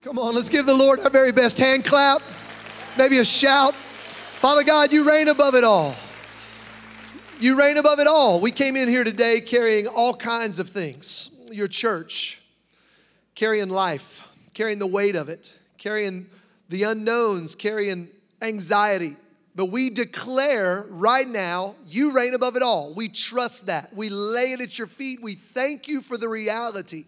Come on, let's give the Lord our very best hand clap, maybe a shout. Father God, you reign above it all. You reign above it all. We came in here today carrying all kinds of things. Your church, carrying life, carrying the weight of it, carrying the unknowns, carrying anxiety. But we declare right now, you reign above it all. We trust that. We lay it at your feet. We thank you for the reality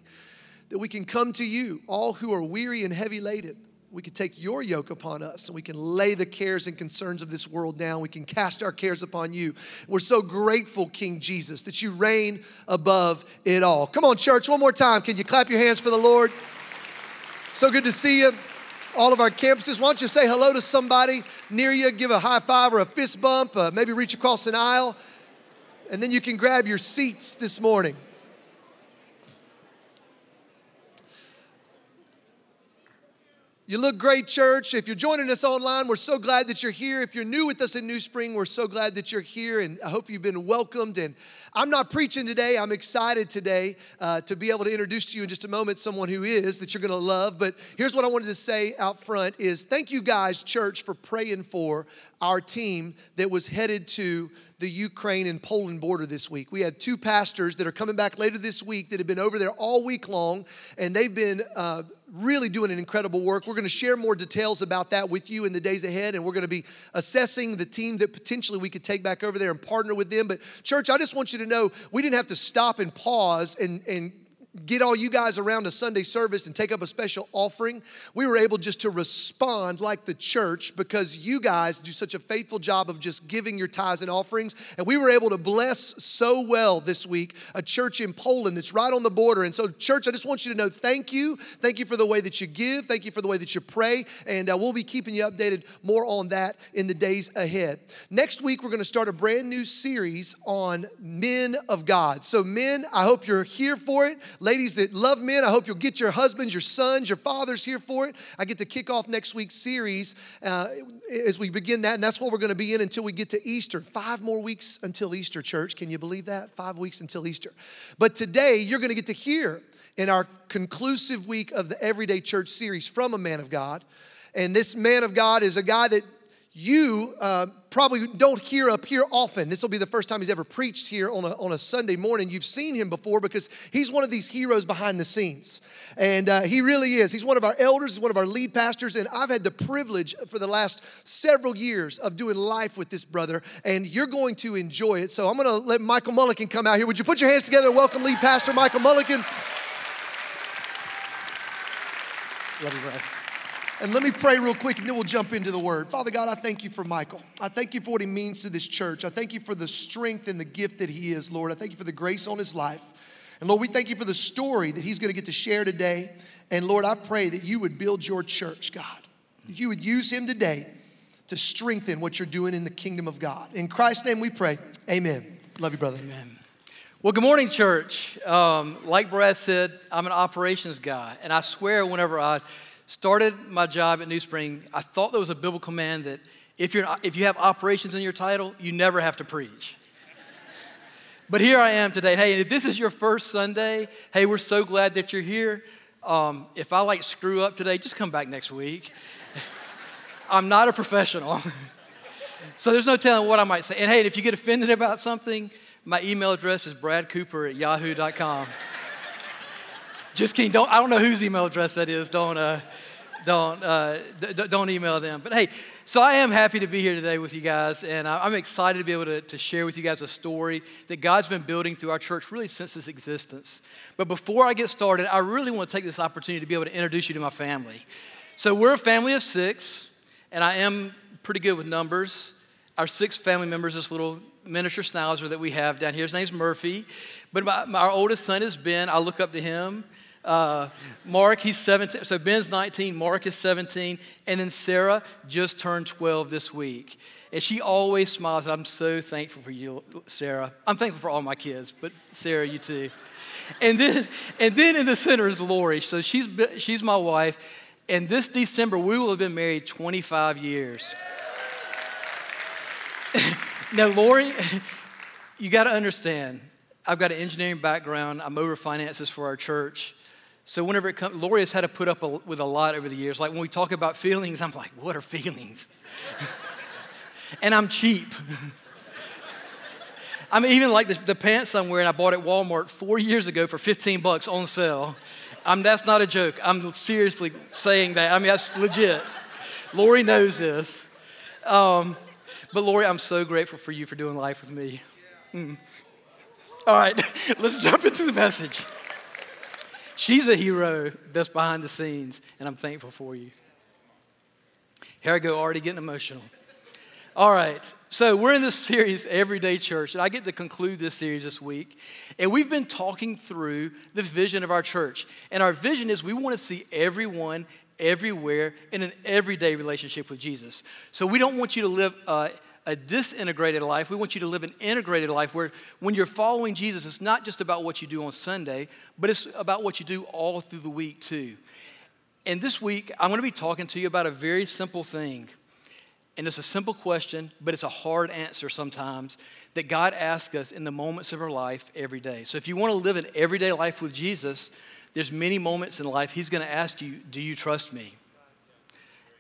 that we can come to you, all who are weary and heavy laden. We can take your yoke upon us and we can lay the cares and concerns of this world down. We can cast our cares upon you. We're so grateful, King Jesus, that you reign above it all. Come on, church, one more time. Can you clap your hands for the Lord? So good to see you. All of our campuses, why don't you say hello to somebody near you, give a high five or a fist bump, uh, maybe reach across an aisle, and then you can grab your seats this morning. You look great, church. If you're joining us online, we're so glad that you're here. If you're new with us in New Spring, we're so glad that you're here, and I hope you've been welcomed. And I'm not preaching today. I'm excited today uh, to be able to introduce to you in just a moment someone who is that you're going to love. But here's what I wanted to say out front: is thank you guys, church, for praying for our team that was headed to the Ukraine and Poland border this week. We had two pastors that are coming back later this week that have been over there all week long, and they've been. Uh, really doing an incredible work. We're going to share more details about that with you in the days ahead, and we're going to be assessing the team that potentially we could take back over there and partner with them. But, church, I just want you to know we didn't have to stop and pause and, and get all you guys around a Sunday service and take up a special offering. We were able just to respond like the church because you guys do such a faithful job of just giving your tithes and offerings. And we were able to bless so well this week a church in Poland that's right on the border. And so, church, I just want you to know thank you. Thank you for the way that you give. Thank you for the way that you pray. And uh, we'll be keeping you updated more on that in the days ahead. Next week, we're going to start a brand new series on men of God. So, men, I hope you're here for it. Ladies that love men, I hope you'll get your husbands, your sons, your fathers here for it. I get to kick off next week's series uh, as we begin that, and that's what we're going to be in until we get to Easter. Five more weeks until Easter, church. Can you believe that? Five weeks until Easter. But today, you're going to get to hear in our conclusive week of the Everyday Church series from a man of God. And this man of God is a guy that you uh, probably don't hear up here often. This will be the first time he's ever preached here on a, on a Sunday morning. You've seen him before because he's one of these heroes behind the scenes. And uh, he really is. He's one of our elders, one of our lead pastors. And I've had the privilege for the last several years of doing life with this brother. And you're going to enjoy it. So I'm going to let Michael Mullican come out here. Would you put your hands together and welcome lead pastor Michael Mullican? Love you, brother. And let me pray real quick and then we'll jump into the word. Father God, I thank you for Michael. I thank you for what he means to this church. I thank you for the strength and the gift that he is, Lord. I thank you for the grace on his life. And Lord, we thank you for the story that he's going to get to share today. And Lord, I pray that you would build your church, God. That you would use him today to strengthen what you're doing in the kingdom of God. In Christ's name we pray. Amen. Love you, brother. Amen. Well, good morning, church. Um, like Brad said, I'm an operations guy. And I swear, whenever I started my job at New Spring, I thought there was a biblical command that if, you're, if you have operations in your title, you never have to preach. but here I am today. Hey, if this is your first Sunday, hey, we're so glad that you're here. Um, if I like screw up today, just come back next week. I'm not a professional. so there's no telling what I might say. And hey, if you get offended about something, my email address is bradcooper at yahoo.com. Just kidding. Don't, I don't know whose email address that is. Don't, uh, don't, uh, d- don't email them. But hey, so I am happy to be here today with you guys, and I'm excited to be able to, to share with you guys a story that God's been building through our church really since its existence. But before I get started, I really want to take this opportunity to be able to introduce you to my family. So we're a family of six, and I am pretty good with numbers. Our sixth family members, this little miniature schnauzer that we have down here, his name's Murphy. But my, my, our oldest son is Ben. I look up to him. Uh, Mark, he's 17. So Ben's 19, Mark is 17. And then Sarah just turned 12 this week. And she always smiles. I'm so thankful for you, Sarah. I'm thankful for all my kids, but Sarah, you too. And then, and then in the center is Lori. So she's, she's my wife. And this December, we will have been married 25 years. now, Lori, you got to understand, I've got an engineering background. I'm over finances for our church. So whenever it comes, Lori has had to put up a, with a lot over the years. Like when we talk about feelings, I'm like, what are feelings? and I'm cheap. I mean, even like the, the, pants I'm wearing, I bought at Walmart four years ago for 15 bucks on sale. I'm, that's not a joke. I'm seriously saying that. I mean, that's legit. Lori knows this. Um, but Lori, I'm so grateful for you for doing life with me. Mm. All right, let's jump into the message. She's a hero that's behind the scenes, and I'm thankful for you. Here I go, already getting emotional. All right, so we're in this series, Everyday Church, and I get to conclude this series this week. And we've been talking through the vision of our church. And our vision is we want to see everyone everywhere in an everyday relationship with Jesus. So we don't want you to live uh, a disintegrated life. We want you to live an integrated life where when you're following Jesus, it's not just about what you do on Sunday, but it's about what you do all through the week too. And this week, I'm going to be talking to you about a very simple thing. And it's a simple question, but it's a hard answer sometimes that God asks us in the moments of our life every day. So if you want to live an everyday life with Jesus, there's many moments in life He's going to ask you, Do you trust me?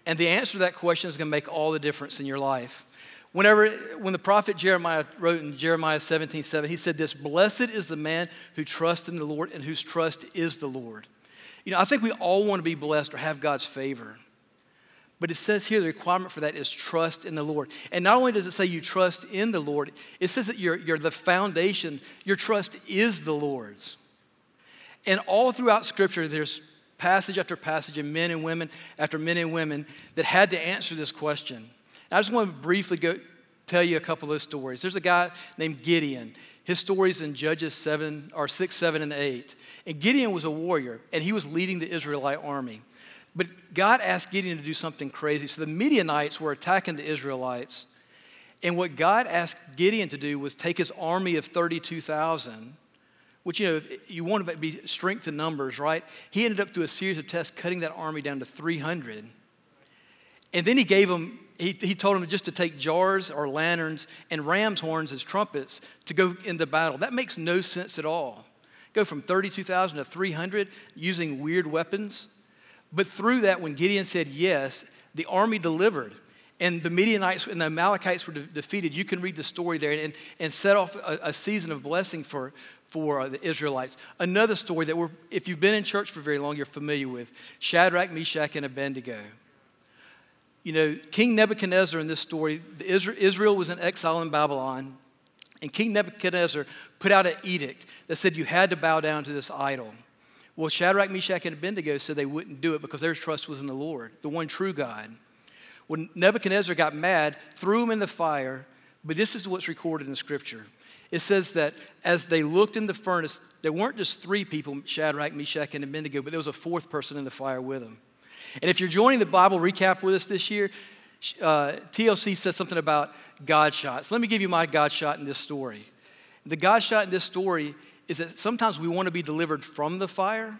And the answer to that question is going to make all the difference in your life. Whenever, when the prophet Jeremiah wrote in Jeremiah 17, 7, he said this Blessed is the man who trusts in the Lord and whose trust is the Lord. You know, I think we all want to be blessed or have God's favor. But it says here the requirement for that is trust in the Lord. And not only does it say you trust in the Lord, it says that you're, you're the foundation, your trust is the Lord's. And all throughout Scripture, there's passage after passage and men and women after men and women that had to answer this question. I just want to briefly go tell you a couple of stories. There's a guy named Gideon. His story's in Judges 7 or 6, 7, and 8. And Gideon was a warrior, and he was leading the Israelite army. But God asked Gideon to do something crazy. So the Midianites were attacking the Israelites. And what God asked Gideon to do was take his army of 32,000, which, you know, you want to be strength in numbers, right? He ended up through a series of tests cutting that army down to 300. And then he gave them he, he told him just to take jars or lanterns and ram's horns as trumpets to go into battle. That makes no sense at all. Go from 32,000 to 300 using weird weapons. But through that, when Gideon said yes, the army delivered. And the Midianites and the Amalekites were de- defeated. You can read the story there and, and set off a, a season of blessing for, for uh, the Israelites. Another story that we're, if you've been in church for very long, you're familiar with Shadrach, Meshach, and Abednego you know, King Nebuchadnezzar in this story, Israel was in exile in Babylon, and King Nebuchadnezzar put out an edict that said you had to bow down to this idol. Well, Shadrach, Meshach, and Abednego said they wouldn't do it because their trust was in the Lord, the one true God. When Nebuchadnezzar got mad, threw them in the fire, but this is what's recorded in Scripture. It says that as they looked in the furnace, there weren't just three people, Shadrach, Meshach, and Abednego, but there was a fourth person in the fire with them. And if you're joining the Bible recap with us this year, uh, TLC says something about God shots. Let me give you my God shot in this story. The God shot in this story is that sometimes we want to be delivered from the fire,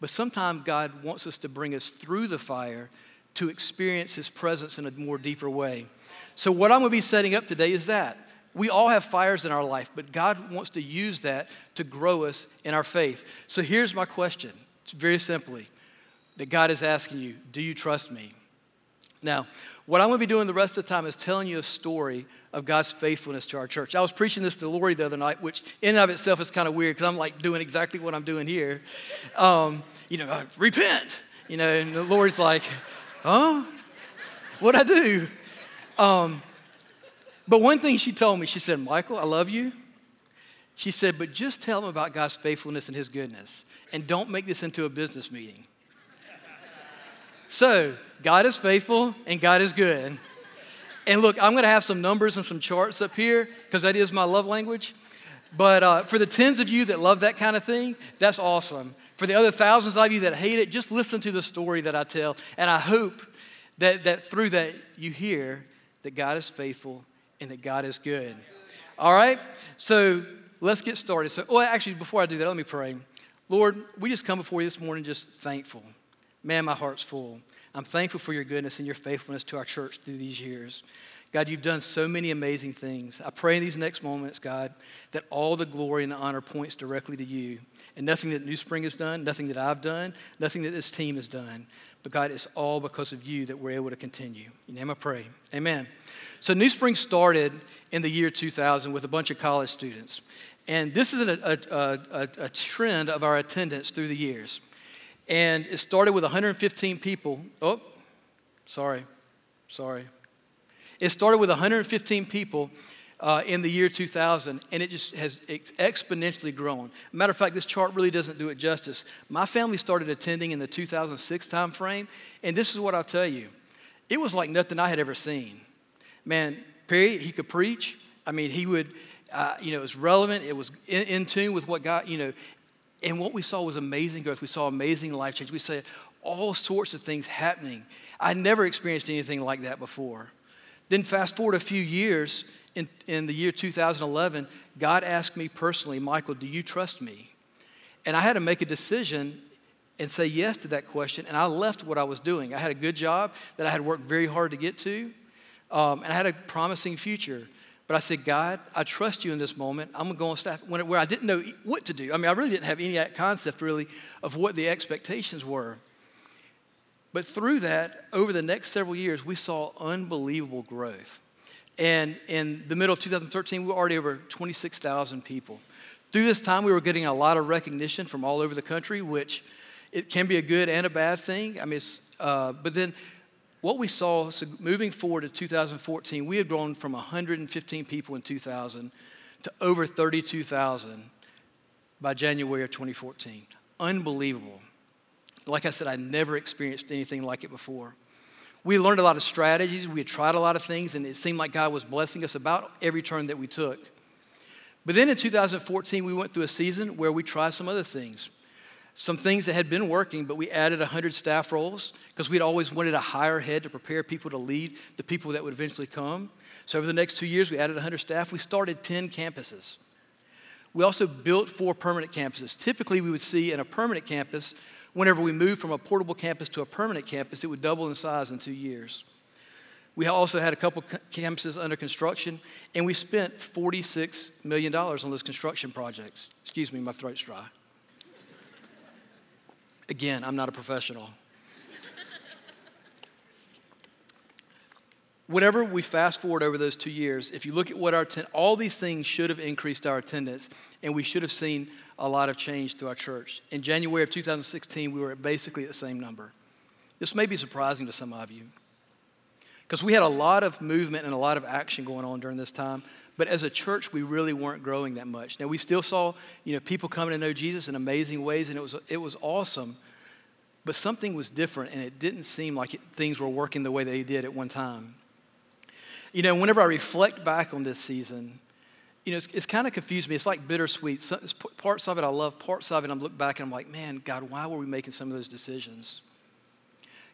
but sometimes God wants us to bring us through the fire to experience His presence in a more deeper way. So, what I'm going to be setting up today is that. We all have fires in our life, but God wants to use that to grow us in our faith. So, here's my question it's very simply that God is asking you, Do you trust me? Now, what I'm going to be doing the rest of the time is telling you a story of God's faithfulness to our church. I was preaching this to Lori the other night, which in and of itself is kind of weird because I'm like doing exactly what I'm doing here. Um, you know, uh, repent, you know, and the Lord's like, huh? What'd I do? Um, but one thing she told me, she said, Michael, I love you. She said, but just tell them about God's faithfulness and his goodness and don't make this into a business meeting. So, God is faithful and God is good. And look, I'm going to have some numbers and some charts up here because that is my love language. But uh, for the tens of you that love that kind of thing, that's awesome. For the other thousands of you that hate it, just listen to the story that I tell. And I hope that, that through that you hear that God is faithful and that God is good. All right? So let's get started. So, well, actually, before I do that, let me pray. Lord, we just come before you this morning just thankful Man, my heart's full. I'm thankful for your goodness and your faithfulness to our church through these years. God, you've done so many amazing things. I pray in these next moments, God, that all the glory and the honor points directly to you. And nothing that New Spring has done, nothing that I've done, nothing that this team has done. But God, it's all because of you that we're able to continue. In name I pray. Amen. So New Spring started in the year 2000 with a bunch of college students. And this is a, a, a, a trend of our attendance through the years. And it started with 115 people. Oh, sorry, sorry. It started with 115 people uh, in the year 2000, and it just has exponentially grown. Matter of fact, this chart really doesn't do it justice. My family started attending in the 2006 timeframe, and this is what I'll tell you it was like nothing I had ever seen. Man, Perry, he could preach. I mean, he would, uh, you know, it was relevant, it was in, in tune with what God, you know, and what we saw was amazing growth. We saw amazing life change. We saw all sorts of things happening. I never experienced anything like that before. Then, fast forward a few years, in, in the year 2011, God asked me personally, Michael, do you trust me? And I had to make a decision and say yes to that question. And I left what I was doing. I had a good job that I had worked very hard to get to, um, and I had a promising future. But I said, God, I trust you in this moment. I'm going to go on staff where I didn't know what to do. I mean, I really didn't have any concept really of what the expectations were. But through that, over the next several years, we saw unbelievable growth. And in the middle of 2013, we were already over 26,000 people. Through this time, we were getting a lot of recognition from all over the country, which it can be a good and a bad thing. I mean, uh, but then what we saw, so moving forward to 2014, we had grown from 115 people in 2000 to over 32,000 by January of 2014. Unbelievable. Like I said, I never experienced anything like it before. We learned a lot of strategies, we had tried a lot of things, and it seemed like God was blessing us about every turn that we took. But then in 2014, we went through a season where we tried some other things. Some things that had been working, but we added 100 staff roles because we'd always wanted a higher head to prepare people to lead the people that would eventually come. So over the next two years, we added 100 staff. We started 10 campuses. We also built four permanent campuses. Typically, we would see in a permanent campus whenever we moved from a portable campus to a permanent campus, it would double in size in two years. We also had a couple campuses under construction, and we spent $46 million on those construction projects. Excuse me, my throat's dry. Again, I'm not a professional. Whenever we fast forward over those two years, if you look at what our, ten- all these things should have increased our attendance, and we should have seen a lot of change to our church. In January of 2016, we were basically at the same number. This may be surprising to some of you because we had a lot of movement and a lot of action going on during this time. But as a church, we really weren't growing that much. Now we still saw, you know, people coming to know Jesus in amazing ways, and it was it was awesome. But something was different, and it didn't seem like it, things were working the way they did at one time. You know, whenever I reflect back on this season, you know, it's, it's kind of confused me. It's like bittersweet. Parts of it I love, parts of it I'm look back and I'm like, man, God, why were we making some of those decisions?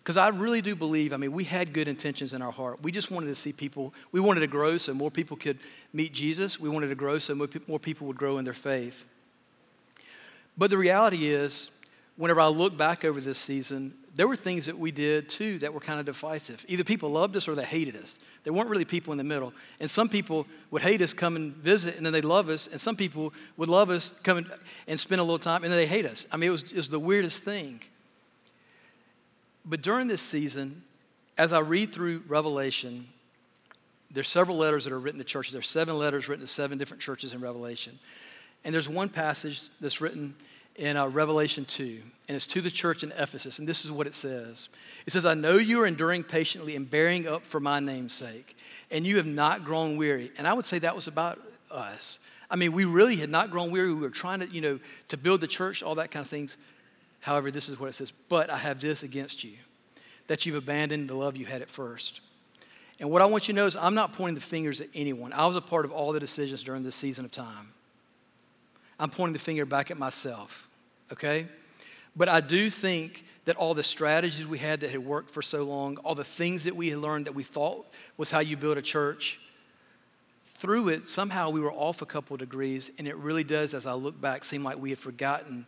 Because I really do believe, I mean, we had good intentions in our heart. We just wanted to see people, we wanted to grow so more people could meet Jesus. We wanted to grow so more people would grow in their faith. But the reality is, whenever I look back over this season, there were things that we did too that were kind of divisive. Either people loved us or they hated us. There weren't really people in the middle. And some people would hate us, come and visit, and then they'd love us. And some people would love us, come and spend a little time, and then they hate us. I mean, it was, it was the weirdest thing. But during this season, as I read through Revelation, there's several letters that are written to churches. There's seven letters written to seven different churches in Revelation. And there's one passage that's written in uh, Revelation 2, and it's to the church in Ephesus, and this is what it says. It says, I know you are enduring patiently and bearing up for my name's sake, and you have not grown weary. And I would say that was about us. I mean, we really had not grown weary. We were trying to, you know, to build the church, all that kind of things. However, this is what it says, but I have this against you, that you've abandoned the love you had at first. And what I want you to know is I'm not pointing the fingers at anyone. I was a part of all the decisions during this season of time. I'm pointing the finger back at myself okay? But I do think that all the strategies we had that had worked for so long, all the things that we had learned that we thought was how you build a church, through it, somehow we were off a couple of degrees, and it really does, as I look back, seem like we had forgotten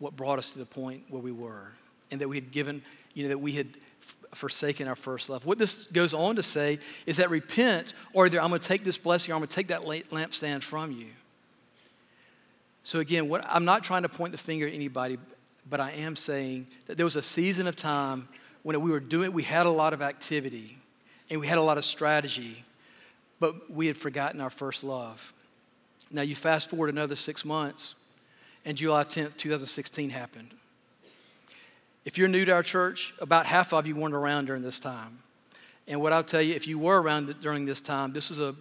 what brought us to the point where we were. and that we had given, you know, that we had forsaken our first love. What this goes on to say is that repent, or either I'm going to take this blessing or I'm going to take that lampstand from you. So again, what, I'm not trying to point the finger at anybody, but I am saying that there was a season of time when we were doing, we had a lot of activity and we had a lot of strategy, but we had forgotten our first love. Now you fast forward another six months, and July 10th, 2016 happened. If you're new to our church, about half of you weren't around during this time. And what I'll tell you, if you were around during this time, this is a,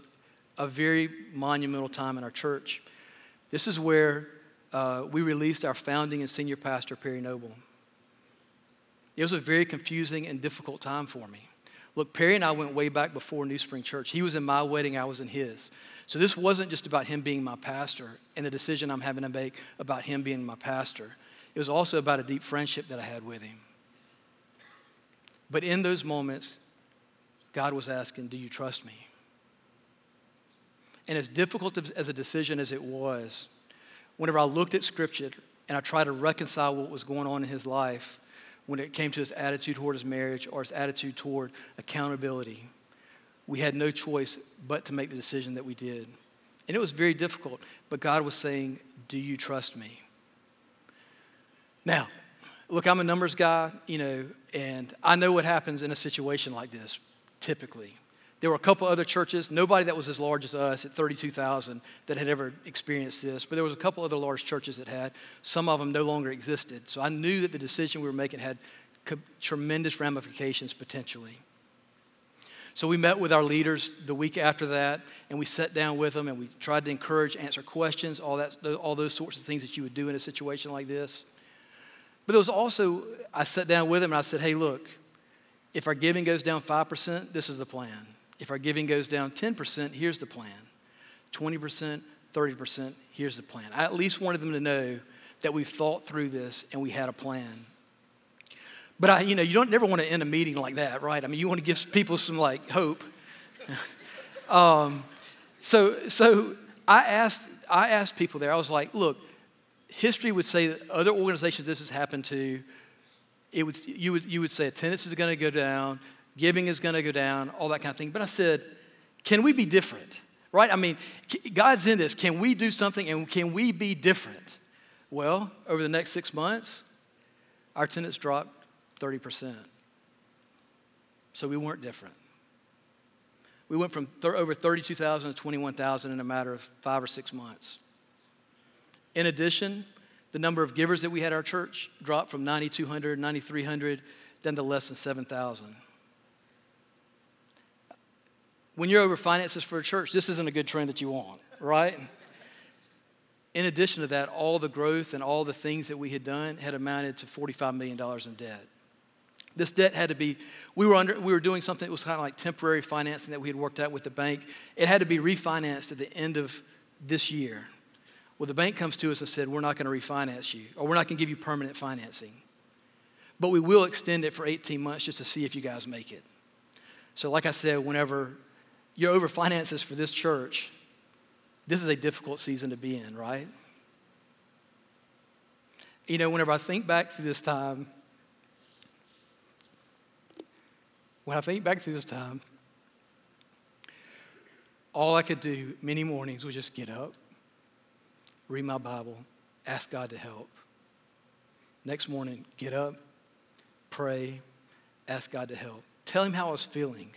a very monumental time in our church. This is where uh, we released our founding and senior pastor, Perry Noble. It was a very confusing and difficult time for me. Look, Perry and I went way back before New Spring Church. He was in my wedding, I was in his. So this wasn't just about him being my pastor and the decision I'm having to make about him being my pastor. It was also about a deep friendship that I had with him. But in those moments, God was asking, Do you trust me? And as difficult as a decision as it was, whenever I looked at Scripture and I tried to reconcile what was going on in his life when it came to his attitude toward his marriage or his attitude toward accountability, we had no choice but to make the decision that we did. And it was very difficult, but God was saying, Do you trust me? Now, look, I'm a numbers guy, you know, and I know what happens in a situation like this, typically. There were a couple other churches, nobody that was as large as us at 32,000 that had ever experienced this, but there was a couple other large churches that had. Some of them no longer existed. So I knew that the decision we were making had tremendous ramifications potentially. So we met with our leaders the week after that, and we sat down with them and we tried to encourage, answer questions, all, that, all those sorts of things that you would do in a situation like this. But there was also, I sat down with them and I said, hey, look, if our giving goes down 5%, this is the plan. If our giving goes down 10%, here's the plan. 20%, 30%, here's the plan. I at least wanted them to know that we've thought through this and we had a plan. But I, you know, you don't never want to end a meeting like that, right? I mean, you want to give people some like hope. um, so, so I asked, I asked people there. I was like, look, history would say that other organizations this has happened to, it would, you, would, you would say attendance is going to go down, giving is going to go down, all that kind of thing. But I said, can we be different? Right? I mean, God's in this. Can we do something and can we be different? Well, over the next six months, our attendance dropped 30%. So we weren't different. We went from th- over 32,000 to 21,000 in a matter of five or six months. In addition, the number of givers that we had our church dropped from 9,200, 9,300, down to less than 7,000 when you're over finances for a church, this isn't a good trend that you want, right? In addition to that, all the growth and all the things that we had done had amounted to $45 million in debt. This debt had to be, we were, under, we were doing something that was kind of like temporary financing that we had worked out with the bank. It had to be refinanced at the end of this year. Well, the bank comes to us and said, We're not going to refinance you, or we're not going to give you permanent financing. But we will extend it for 18 months just to see if you guys make it. So, like I said, whenever you're over finances for this church, this is a difficult season to be in, right? You know, whenever I think back through this time, when I think back through this time, all I could do many mornings was just get up, read my Bible, ask God to help. Next morning, get up, pray, ask God to help. Tell Him how I was feeling.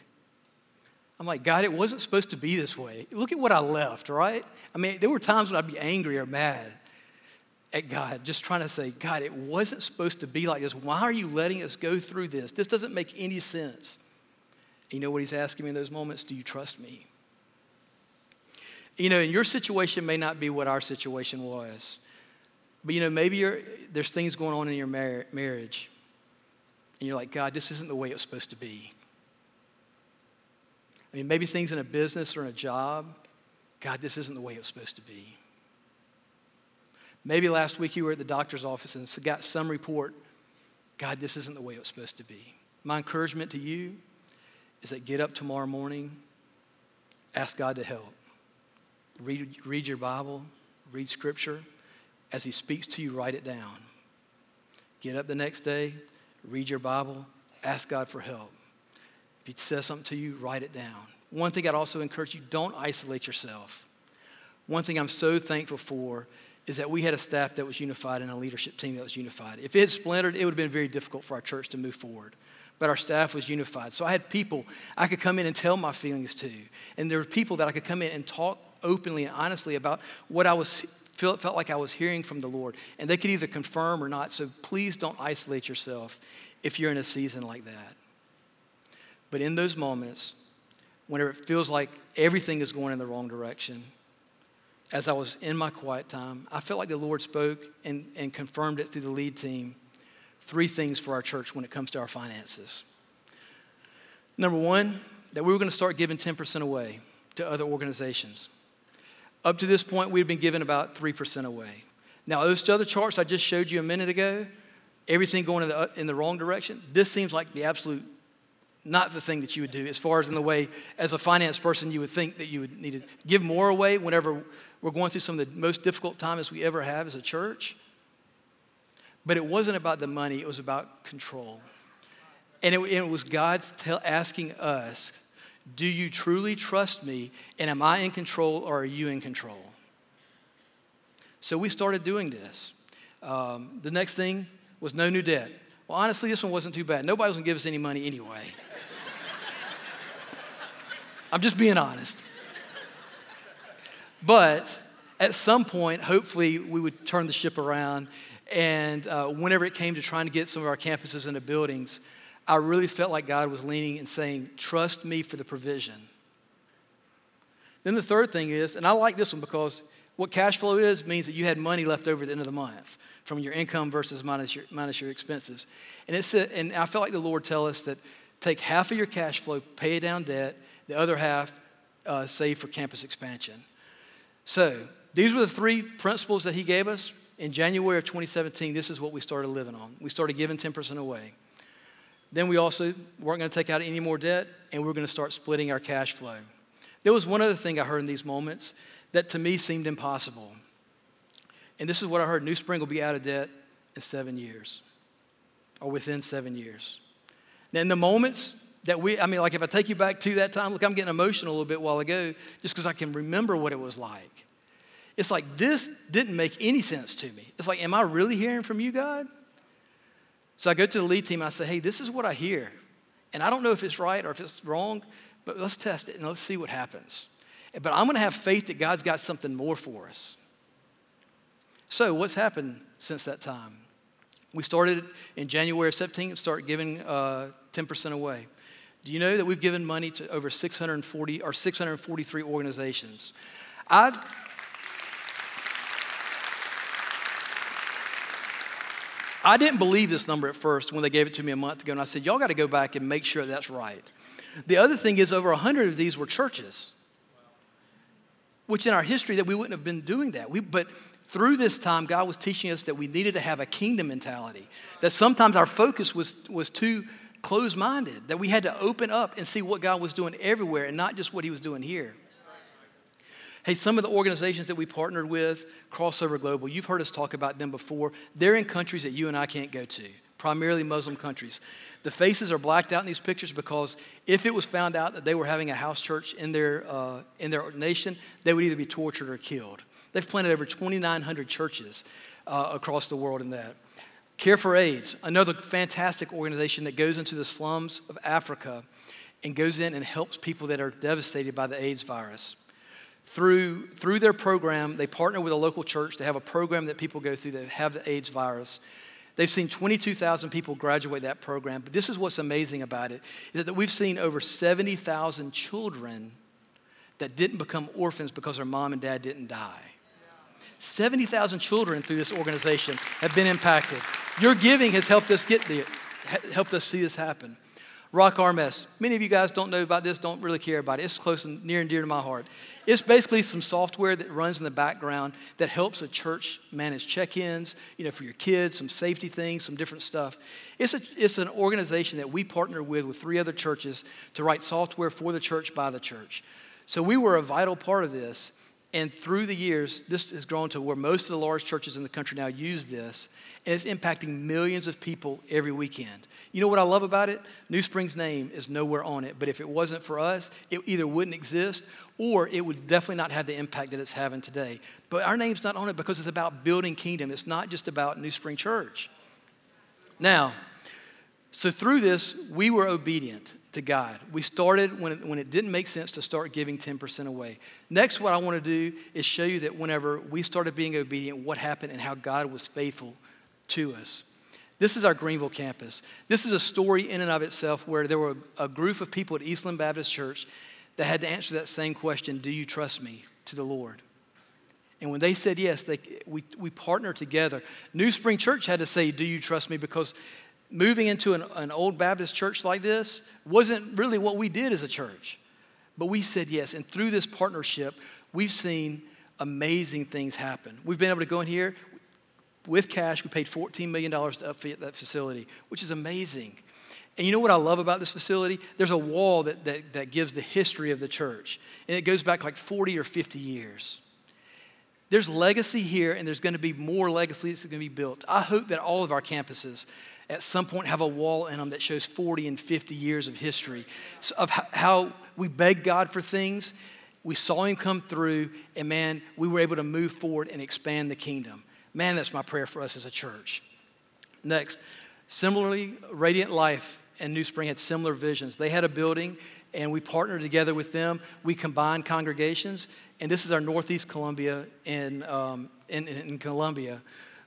I'm like, God, it wasn't supposed to be this way. Look at what I left, right? I mean, there were times when I'd be angry or mad at God, just trying to say, God, it wasn't supposed to be like this. Why are you letting us go through this? This doesn't make any sense. You know what he's asking me in those moments? Do you trust me? You know, and your situation may not be what our situation was, but you know, maybe there's things going on in your mar- marriage, and you're like, God, this isn't the way it's supposed to be. I mean, maybe things in a business or in a job, God, this isn't the way it's supposed to be. Maybe last week you were at the doctor's office and got some report, God, this isn't the way it's supposed to be. My encouragement to you is that get up tomorrow morning, ask God to help. Read, read your Bible, read Scripture. As He speaks to you, write it down. Get up the next day, read your Bible, ask God for help. If He says something to you, write it down. One thing I'd also encourage you don't isolate yourself. One thing I'm so thankful for is that we had a staff that was unified and a leadership team that was unified. If it had splintered, it would have been very difficult for our church to move forward. But our staff was unified. So I had people I could come in and tell my feelings to. And there were people that I could come in and talk openly and honestly about what I was felt, felt like I was hearing from the Lord. And they could either confirm or not. So please don't isolate yourself if you're in a season like that. But in those moments, whenever it feels like everything is going in the wrong direction, as I was in my quiet time, I felt like the Lord spoke and, and confirmed it through the lead team three things for our church when it comes to our finances. Number one, that we were going to start giving 10% away to other organizations. Up to this point, we've been giving about 3% away. Now, those other charts I just showed you a minute ago, everything going in the, in the wrong direction, this seems like the absolute not the thing that you would do. As far as in the way as a finance person you would think that you would need to give more away whenever we're going through some of the most difficult times we ever have as a church. But it wasn't about the money it was about control. And it, and it was god tell, asking us do you truly trust me? And am i in control or are you in control? So we started doing this. Um, the next thing was no new debt. Well honestly this one wasn't too bad. Nobody was going to give us any money anyway I'm just being honest. But at some point, hopefully, we would turn the ship around. And uh, whenever it came to trying to get some of our campuses into buildings, I really felt like God was leaning and saying, Trust me for the provision. Then the third thing is, and I like this one because what cash flow is means that you had money left over at the end of the month from your income versus minus your, minus your expenses. And, it's a, and I felt like the Lord tell us that take half of your cash flow, pay down debt, the other half uh, saved for campus expansion. So, these were the three principles that he gave us. In January of 2017, this is what we started living on. We started giving 10% away. Then we also weren't going to take out any more debt, and we were going to start splitting our cash flow. There was one other thing I heard in these moments that to me seemed impossible. And this is what I heard New Spring will be out of debt in seven years, or within seven years. Now, in the moments that we, I mean, like if I take you back to that time, look, I'm getting emotional a little bit while ago just because I can remember what it was like. It's like this didn't make any sense to me. It's like, am I really hearing from you, God? So I go to the lead team and I say, hey, this is what I hear. And I don't know if it's right or if it's wrong, but let's test it and let's see what happens. But I'm going to have faith that God's got something more for us. So, what's happened since that time? We started in January 17th, start giving uh, 10% away. Do you know that we've given money to over 640 or 643 organizations? i I didn't believe this number at first when they gave it to me a month ago, and I said, Y'all got to go back and make sure that's right. The other thing is, over 100 of these were churches, which in our history that we wouldn't have been doing that. We, but through this time, God was teaching us that we needed to have a kingdom mentality, that sometimes our focus was, was too closed minded, that we had to open up and see what God was doing everywhere and not just what He was doing here. Hey, some of the organizations that we partnered with, Crossover Global, you've heard us talk about them before. They're in countries that you and I can't go to, primarily Muslim countries. The faces are blacked out in these pictures because if it was found out that they were having a house church in their, uh, in their nation, they would either be tortured or killed. They've planted over 2,900 churches uh, across the world in that. Care for AIDS, another fantastic organization that goes into the slums of Africa and goes in and helps people that are devastated by the AIDS virus. Through, through their program, they partner with a local church. They have a program that people go through that have the AIDS virus. They've seen 22,000 people graduate that program. But this is what's amazing about it is that we've seen over 70,000 children that didn't become orphans because their mom and dad didn't die. 70,000 children through this organization have been impacted. Your giving has helped us get the, helped us see this happen. Rock RMS. Many of you guys don't know about this, don't really care about it. It's close and near and dear to my heart. It's basically some software that runs in the background that helps a church manage check-ins, you know, for your kids, some safety things, some different stuff. It's, a, it's an organization that we partner with with three other churches to write software for the church by the church. So we were a vital part of this. And through the years, this has grown to where most of the large churches in the country now use this, and it's impacting millions of people every weekend. You know what I love about it? New Spring's name is nowhere on it, but if it wasn't for us, it either wouldn't exist or it would definitely not have the impact that it's having today. But our name's not on it because it's about building kingdom. It's not just about New Spring Church. Now, so through this, we were obedient to God. We started when it, when it didn't make sense to start giving 10% away. Next, what I want to do is show you that whenever we started being obedient, what happened and how God was faithful to us. This is our Greenville campus. This is a story in and of itself where there were a group of people at Eastland Baptist Church that had to answer that same question Do you trust me to the Lord? And when they said yes, they, we, we partnered together. New Spring Church had to say, Do you trust me? Because moving into an, an old Baptist church like this wasn't really what we did as a church. But we said yes. And through this partnership, we've seen amazing things happen. We've been able to go in here with cash. We paid $14 million to upfit that facility, which is amazing. And you know what I love about this facility? There's a wall that, that, that gives the history of the church, and it goes back like 40 or 50 years. There's legacy here, and there's going to be more legacy that's going to be built. I hope that all of our campuses at some point have a wall in them that shows 40 and 50 years of history of how we begged God for things, we saw Him come through, and man, we were able to move forward and expand the kingdom. Man, that's my prayer for us as a church. Next, similarly, Radiant Life and New Spring had similar visions. They had a building, and we partnered together with them. We combined congregations, and this is our Northeast Columbia in, um, in, in, Columbia.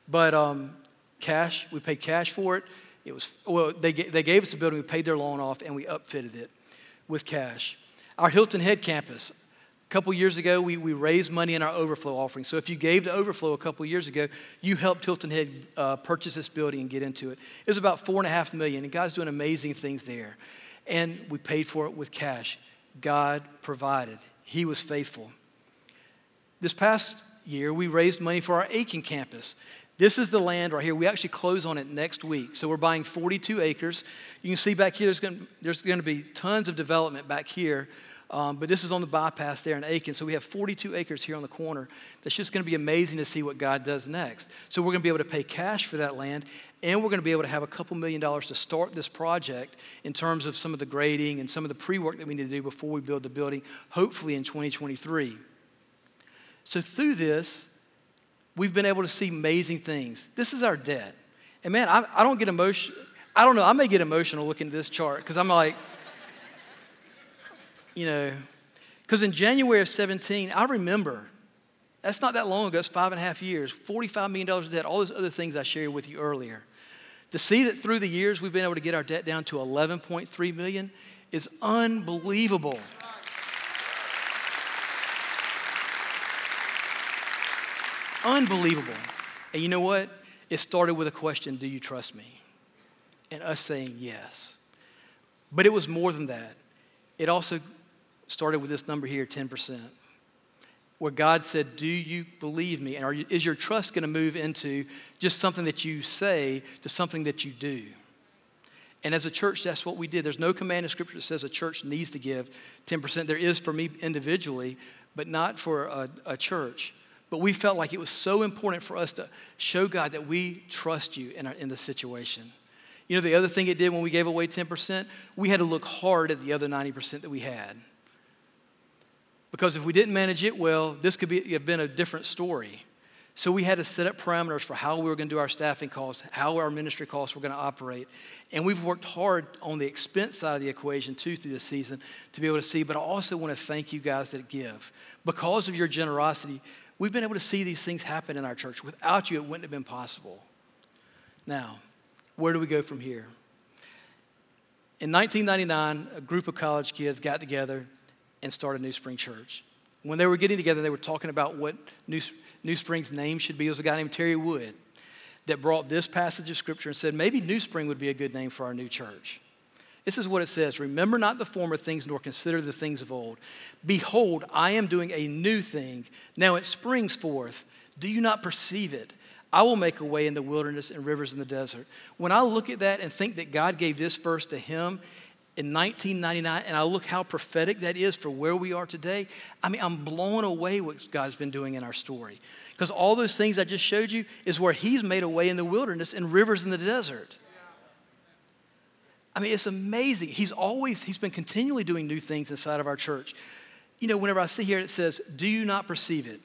But um, cash. We paid cash for it. It was, well, they, they gave us the building, we paid their loan off, and we upfitted it with cash. Our Hilton Head campus, a couple years ago, we, we raised money in our overflow offering. So if you gave to overflow a couple years ago, you helped Hilton Head uh, purchase this building and get into it. It was about four and a half million, and God's doing amazing things there. And we paid for it with cash. God provided, He was faithful. This past year, we raised money for our Aiken campus. This is the land right here. We actually close on it next week. So we're buying 42 acres. You can see back here, there's going to, there's going to be tons of development back here. Um, but this is on the bypass there in Aiken. So we have 42 acres here on the corner. That's just going to be amazing to see what God does next. So we're going to be able to pay cash for that land, and we're going to be able to have a couple million dollars to start this project in terms of some of the grading and some of the pre work that we need to do before we build the building, hopefully in 2023. So through this, we've been able to see amazing things. This is our debt. And man, I, I don't get emotional. I don't know, I may get emotional looking at this chart because I'm like, you know, because in January of 17, I remember, that's not that long ago, it's five and a half years, $45 million of debt, all those other things I shared with you earlier. To see that through the years we've been able to get our debt down to 11.3 million is unbelievable. Unbelievable. And you know what? It started with a question Do you trust me? And us saying yes. But it was more than that. It also started with this number here 10%, where God said, Do you believe me? And you, is your trust going to move into just something that you say to something that you do? And as a church, that's what we did. There's no command in Scripture that says a church needs to give 10%. There is for me individually, but not for a, a church. But we felt like it was so important for us to show God that we trust you in, our, in the situation. You know, the other thing it did when we gave away 10%, we had to look hard at the other 90% that we had. Because if we didn't manage it well, this could be, have been a different story. So we had to set up parameters for how we were going to do our staffing costs, how our ministry costs were going to operate. And we've worked hard on the expense side of the equation too through this season to be able to see. But I also want to thank you guys that give. Because of your generosity, We've been able to see these things happen in our church. Without you, it wouldn't have been possible. Now, where do we go from here? In 1999, a group of college kids got together and started New Spring Church. When they were getting together, they were talking about what New, New Spring's name should be. It was a guy named Terry Wood that brought this passage of scripture and said, maybe New Spring would be a good name for our new church. This is what it says Remember not the former things, nor consider the things of old. Behold, I am doing a new thing. Now it springs forth. Do you not perceive it? I will make a way in the wilderness and rivers in the desert. When I look at that and think that God gave this verse to him, in 1999, and I look how prophetic that is for where we are today. I mean, I'm blown away what God's been doing in our story. Because all those things I just showed you is where He's made a way in the wilderness and rivers in the desert. I mean, it's amazing. He's always, He's been continually doing new things inside of our church. You know, whenever I see here, it says, Do you not perceive it?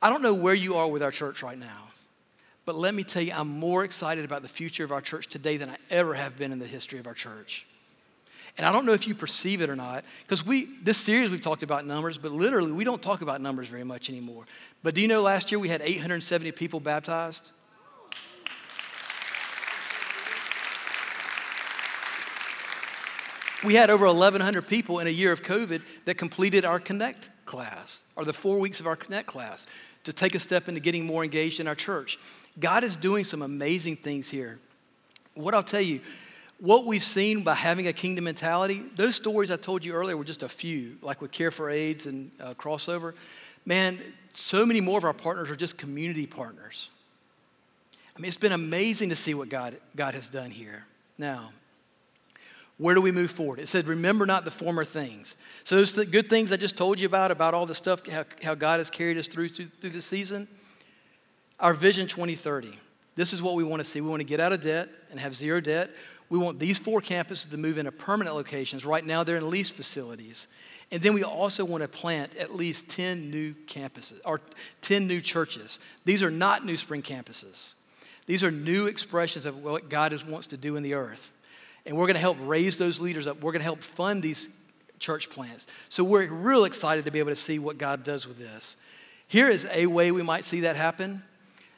I don't know where you are with our church right now, but let me tell you, I'm more excited about the future of our church today than I ever have been in the history of our church. And I don't know if you perceive it or not, because we this series we've talked about numbers, but literally we don't talk about numbers very much anymore. But do you know last year we had 870 people baptized? We had over 1,100 people in a year of COVID that completed our Connect class, or the four weeks of our Connect class, to take a step into getting more engaged in our church. God is doing some amazing things here. What I'll tell you, what we've seen by having a kingdom mentality, those stories I told you earlier were just a few, like with Care for AIDS and uh, Crossover. Man, so many more of our partners are just community partners. I mean, it's been amazing to see what God, God has done here. Now, where do we move forward? It said, remember not the former things. So those good things I just told you about, about all the stuff, how, how God has carried us through, through, through the season. Our vision 2030. This is what we want to see. We want to get out of debt and have zero debt. We want these four campuses to move into permanent locations. Right now, they're in lease facilities. And then we also want to plant at least 10 new campuses or 10 new churches. These are not New Spring campuses. These are new expressions of what God wants to do in the earth. And we're going to help raise those leaders up. We're going to help fund these church plants. So we're real excited to be able to see what God does with this. Here is a way we might see that happen.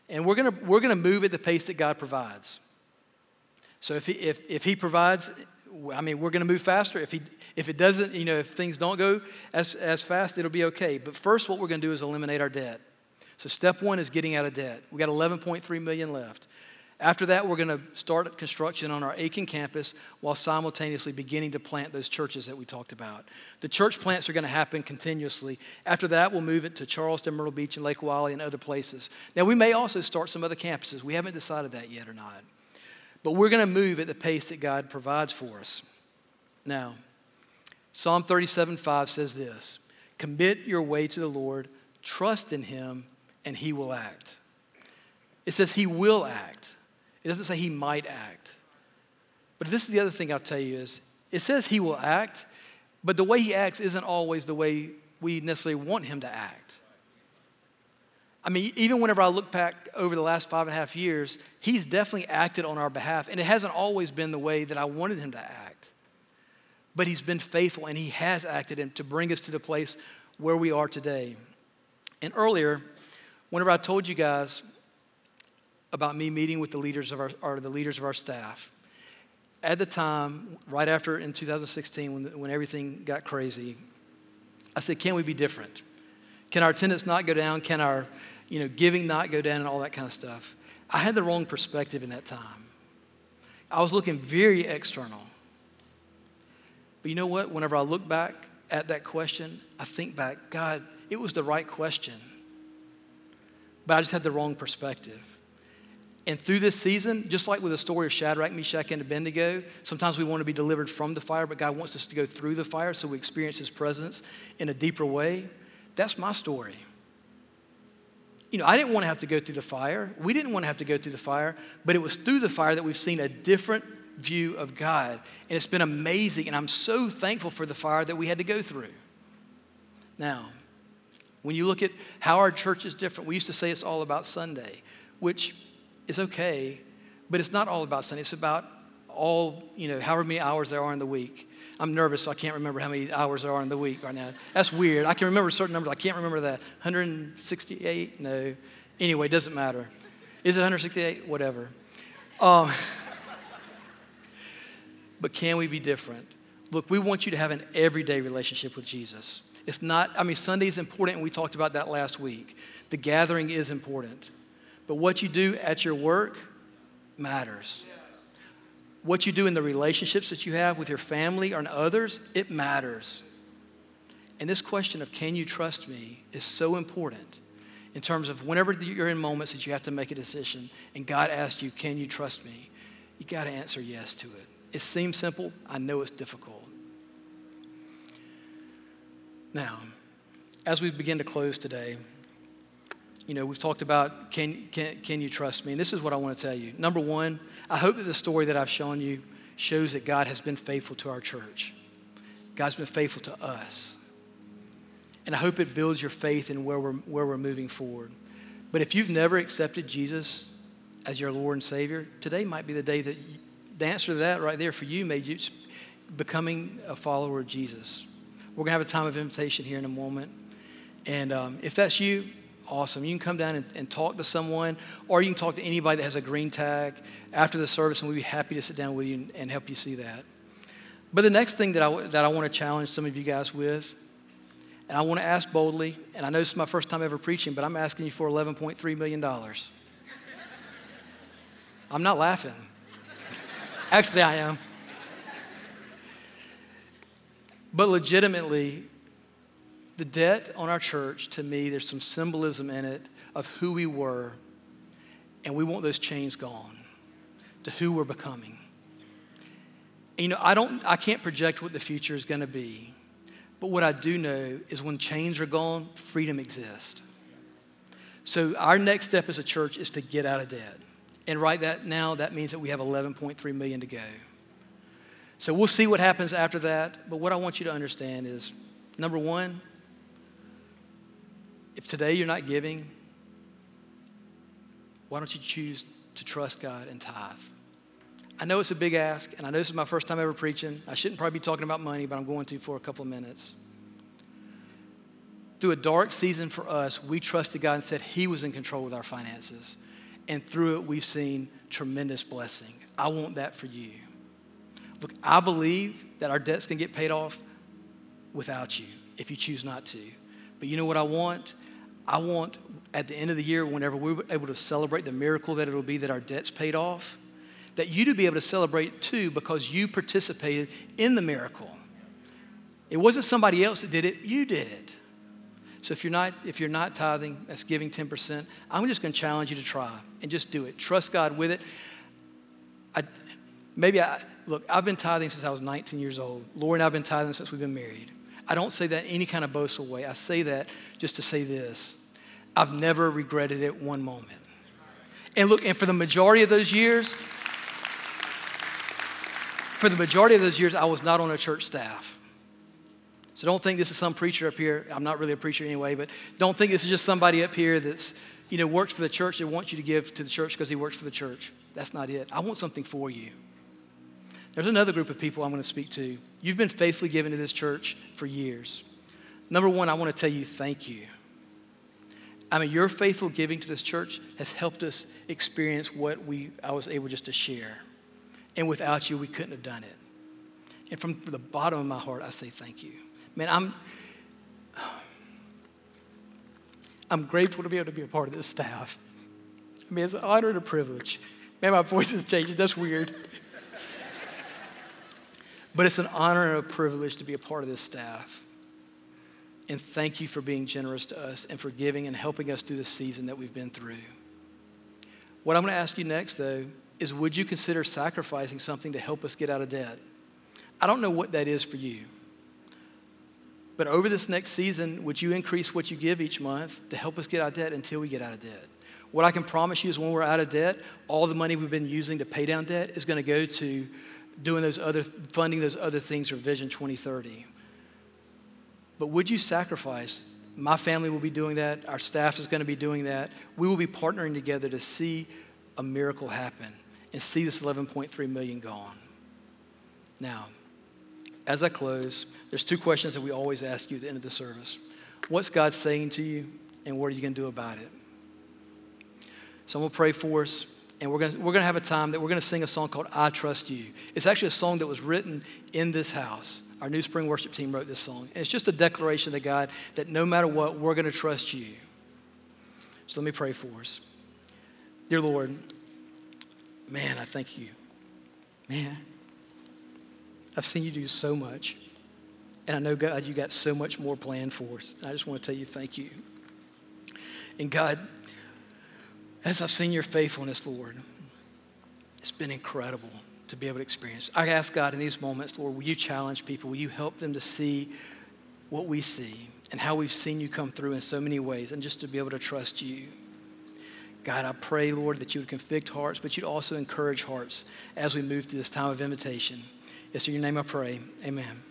And we're going to, we're going to move at the pace that God provides. So if he, if, if he provides, I mean, we're going to move faster. If, he, if it doesn't, you know, if things don't go as, as fast, it'll be okay. But first, what we're going to do is eliminate our debt. So step one is getting out of debt. We got 11.3 million left. After that, we're going to start construction on our Aiken campus while simultaneously beginning to plant those churches that we talked about. The church plants are going to happen continuously. After that, we'll move it to Charleston, Myrtle Beach, and Lake Wylie and other places. Now, we may also start some other campuses. We haven't decided that yet or not. But we're going to move at the pace that God provides for us. Now, Psalm 37 5 says this Commit your way to the Lord, trust in him, and he will act. It says he will act. It doesn't say he might act. But this is the other thing I'll tell you is it says he will act, but the way he acts isn't always the way we necessarily want him to act. I mean, even whenever I look back over the last five and a half years, he's definitely acted on our behalf. And it hasn't always been the way that I wanted him to act. But he's been faithful and he has acted to bring us to the place where we are today. And earlier, whenever I told you guys about me meeting with the leaders of our, or the leaders of our staff, at the time, right after in 2016, when, when everything got crazy, I said, Can we be different? Can our attendance not go down? Can our you know, giving not go down and all that kind of stuff. I had the wrong perspective in that time. I was looking very external. But you know what? Whenever I look back at that question, I think back, God, it was the right question. But I just had the wrong perspective. And through this season, just like with the story of Shadrach, Meshach, and Abednego, sometimes we want to be delivered from the fire, but God wants us to go through the fire so we experience His presence in a deeper way. That's my story you know, I didn't want to have to go through the fire. We didn't want to have to go through the fire, but it was through the fire that we've seen a different view of God. And it's been amazing, and I'm so thankful for the fire that we had to go through. Now, when you look at how our church is different, we used to say it's all about Sunday, which is okay, but it's not all about Sunday. It's about all, you know, however many hours there are in the week. I'm nervous, so I can't remember how many hours there are in the week right now. That's weird. I can remember certain numbers. I can't remember that. 168? No. Anyway, it doesn't matter. Is it 168? Whatever. Um, but can we be different? Look, we want you to have an everyday relationship with Jesus. It's not, I mean, Sunday is important, and we talked about that last week. The gathering is important. But what you do at your work matters what you do in the relationships that you have with your family or in others, it matters. And this question of can you trust me is so important in terms of whenever you're in moments that you have to make a decision and God asks you, can you trust me? You got to answer yes to it. It seems simple, I know it's difficult. Now, as we begin to close today, you know, we've talked about can, can, can you trust me? And this is what I want to tell you. Number one, I hope that the story that I've shown you shows that God has been faithful to our church. God's been faithful to us. And I hope it builds your faith in where we're, where we're moving forward. But if you've never accepted Jesus as your Lord and Savior, today might be the day that you, the answer to that right there for you may be becoming a follower of Jesus. We're going to have a time of invitation here in a moment. And um, if that's you, awesome. You can come down and, and, talk to someone, or you can talk to anybody that has a green tag after the service, and we'd be happy to sit down with you and, and help you see that. But the next thing that I, that I want to challenge some of you guys with, and I want to ask boldly, and I know this is my first time ever preaching, but I'm asking you for $11.3 million. I'm not laughing. Actually, I am. But legitimately, the debt on our church, to me, there's some symbolism in it of who we were, and we want those chains gone to who we're becoming you know, I don't, I can't project what the future is going to be. But what I do know is when chains are gone, freedom exists. So our next step as a church is to get out of debt. And right that now, that means that we have 11.3 million to go. So we'll see what happens after that. But what I want you to understand is number one, if today you're not giving, why don't you choose to trust God and tithe? I know it's a big ask, and I know this is my first time ever preaching. I shouldn't probably be talking about money, but I'm going to for a couple of minutes. Through a dark season for us, we trusted God and said He was in control with our finances. And through it, we've seen tremendous blessing. I want that for you. Look, I believe that our debts can get paid off without you if you choose not to. But you know what I want? I want at the end of the year, whenever we're able to celebrate the miracle that it'll be that our debt's paid off, that you to be able to celebrate too because you participated in the miracle. It wasn't somebody else that did it, you did it. So if you're not if you're not tithing, that's giving 10%, I'm just going to challenge you to try and just do it. Trust God with it. I, maybe I look, I've been tithing since I was 19 years old. Lori and I've been tithing since we've been married. I don't say that any kind of boastful way. I say that just to say this. I've never regretted it one moment. And look, and for the majority of those years, for the majority of those years, I was not on a church staff. So don't think this is some preacher up here. I'm not really a preacher anyway, but don't think this is just somebody up here that's, you know, works for the church and wants you to give to the church because he works for the church. That's not it. I want something for you. There's another group of people I'm going to speak to. You've been faithfully given to this church for years. Number one, I want to tell you thank you. I mean, your faithful giving to this church has helped us experience what we I was able just to share. And without you, we couldn't have done it. And from the bottom of my heart, I say thank you. Man, I'm, I'm grateful to be able to be a part of this staff. I mean, it's an honor and a privilege. Man, my voice is changing. That's weird. But it's an honor and a privilege to be a part of this staff. And thank you for being generous to us and for giving and helping us through the season that we've been through. What I'm going to ask you next, though, is would you consider sacrificing something to help us get out of debt? I don't know what that is for you. But over this next season, would you increase what you give each month to help us get out of debt until we get out of debt? What I can promise you is when we're out of debt, all the money we've been using to pay down debt is going to go to doing those other funding those other things for Vision 2030. But would you sacrifice? My family will be doing that. Our staff is going to be doing that. We will be partnering together to see a miracle happen and see this 11.3 million gone. Now, as I close, there's two questions that we always ask you at the end of the service. What's God saying to you, and what are you going to do about it? So I'm going to pray for us, and we're going we're to have a time that we're going to sing a song called I Trust You. It's actually a song that was written in this house. Our New Spring Worship team wrote this song. And it's just a declaration to God that no matter what, we're going to trust you. So let me pray for us. Dear Lord, Man, I thank you. Man, I've seen you do so much. And I know, God, you got so much more planned for us. I just want to tell you thank you. And God, as I've seen your faithfulness, Lord, it's been incredible to be able to experience. I ask God in these moments, Lord, will you challenge people? Will you help them to see what we see and how we've seen you come through in so many ways and just to be able to trust you? God, I pray, Lord, that you would convict hearts, but you'd also encourage hearts as we move through this time of invitation. It's in your name I pray. Amen.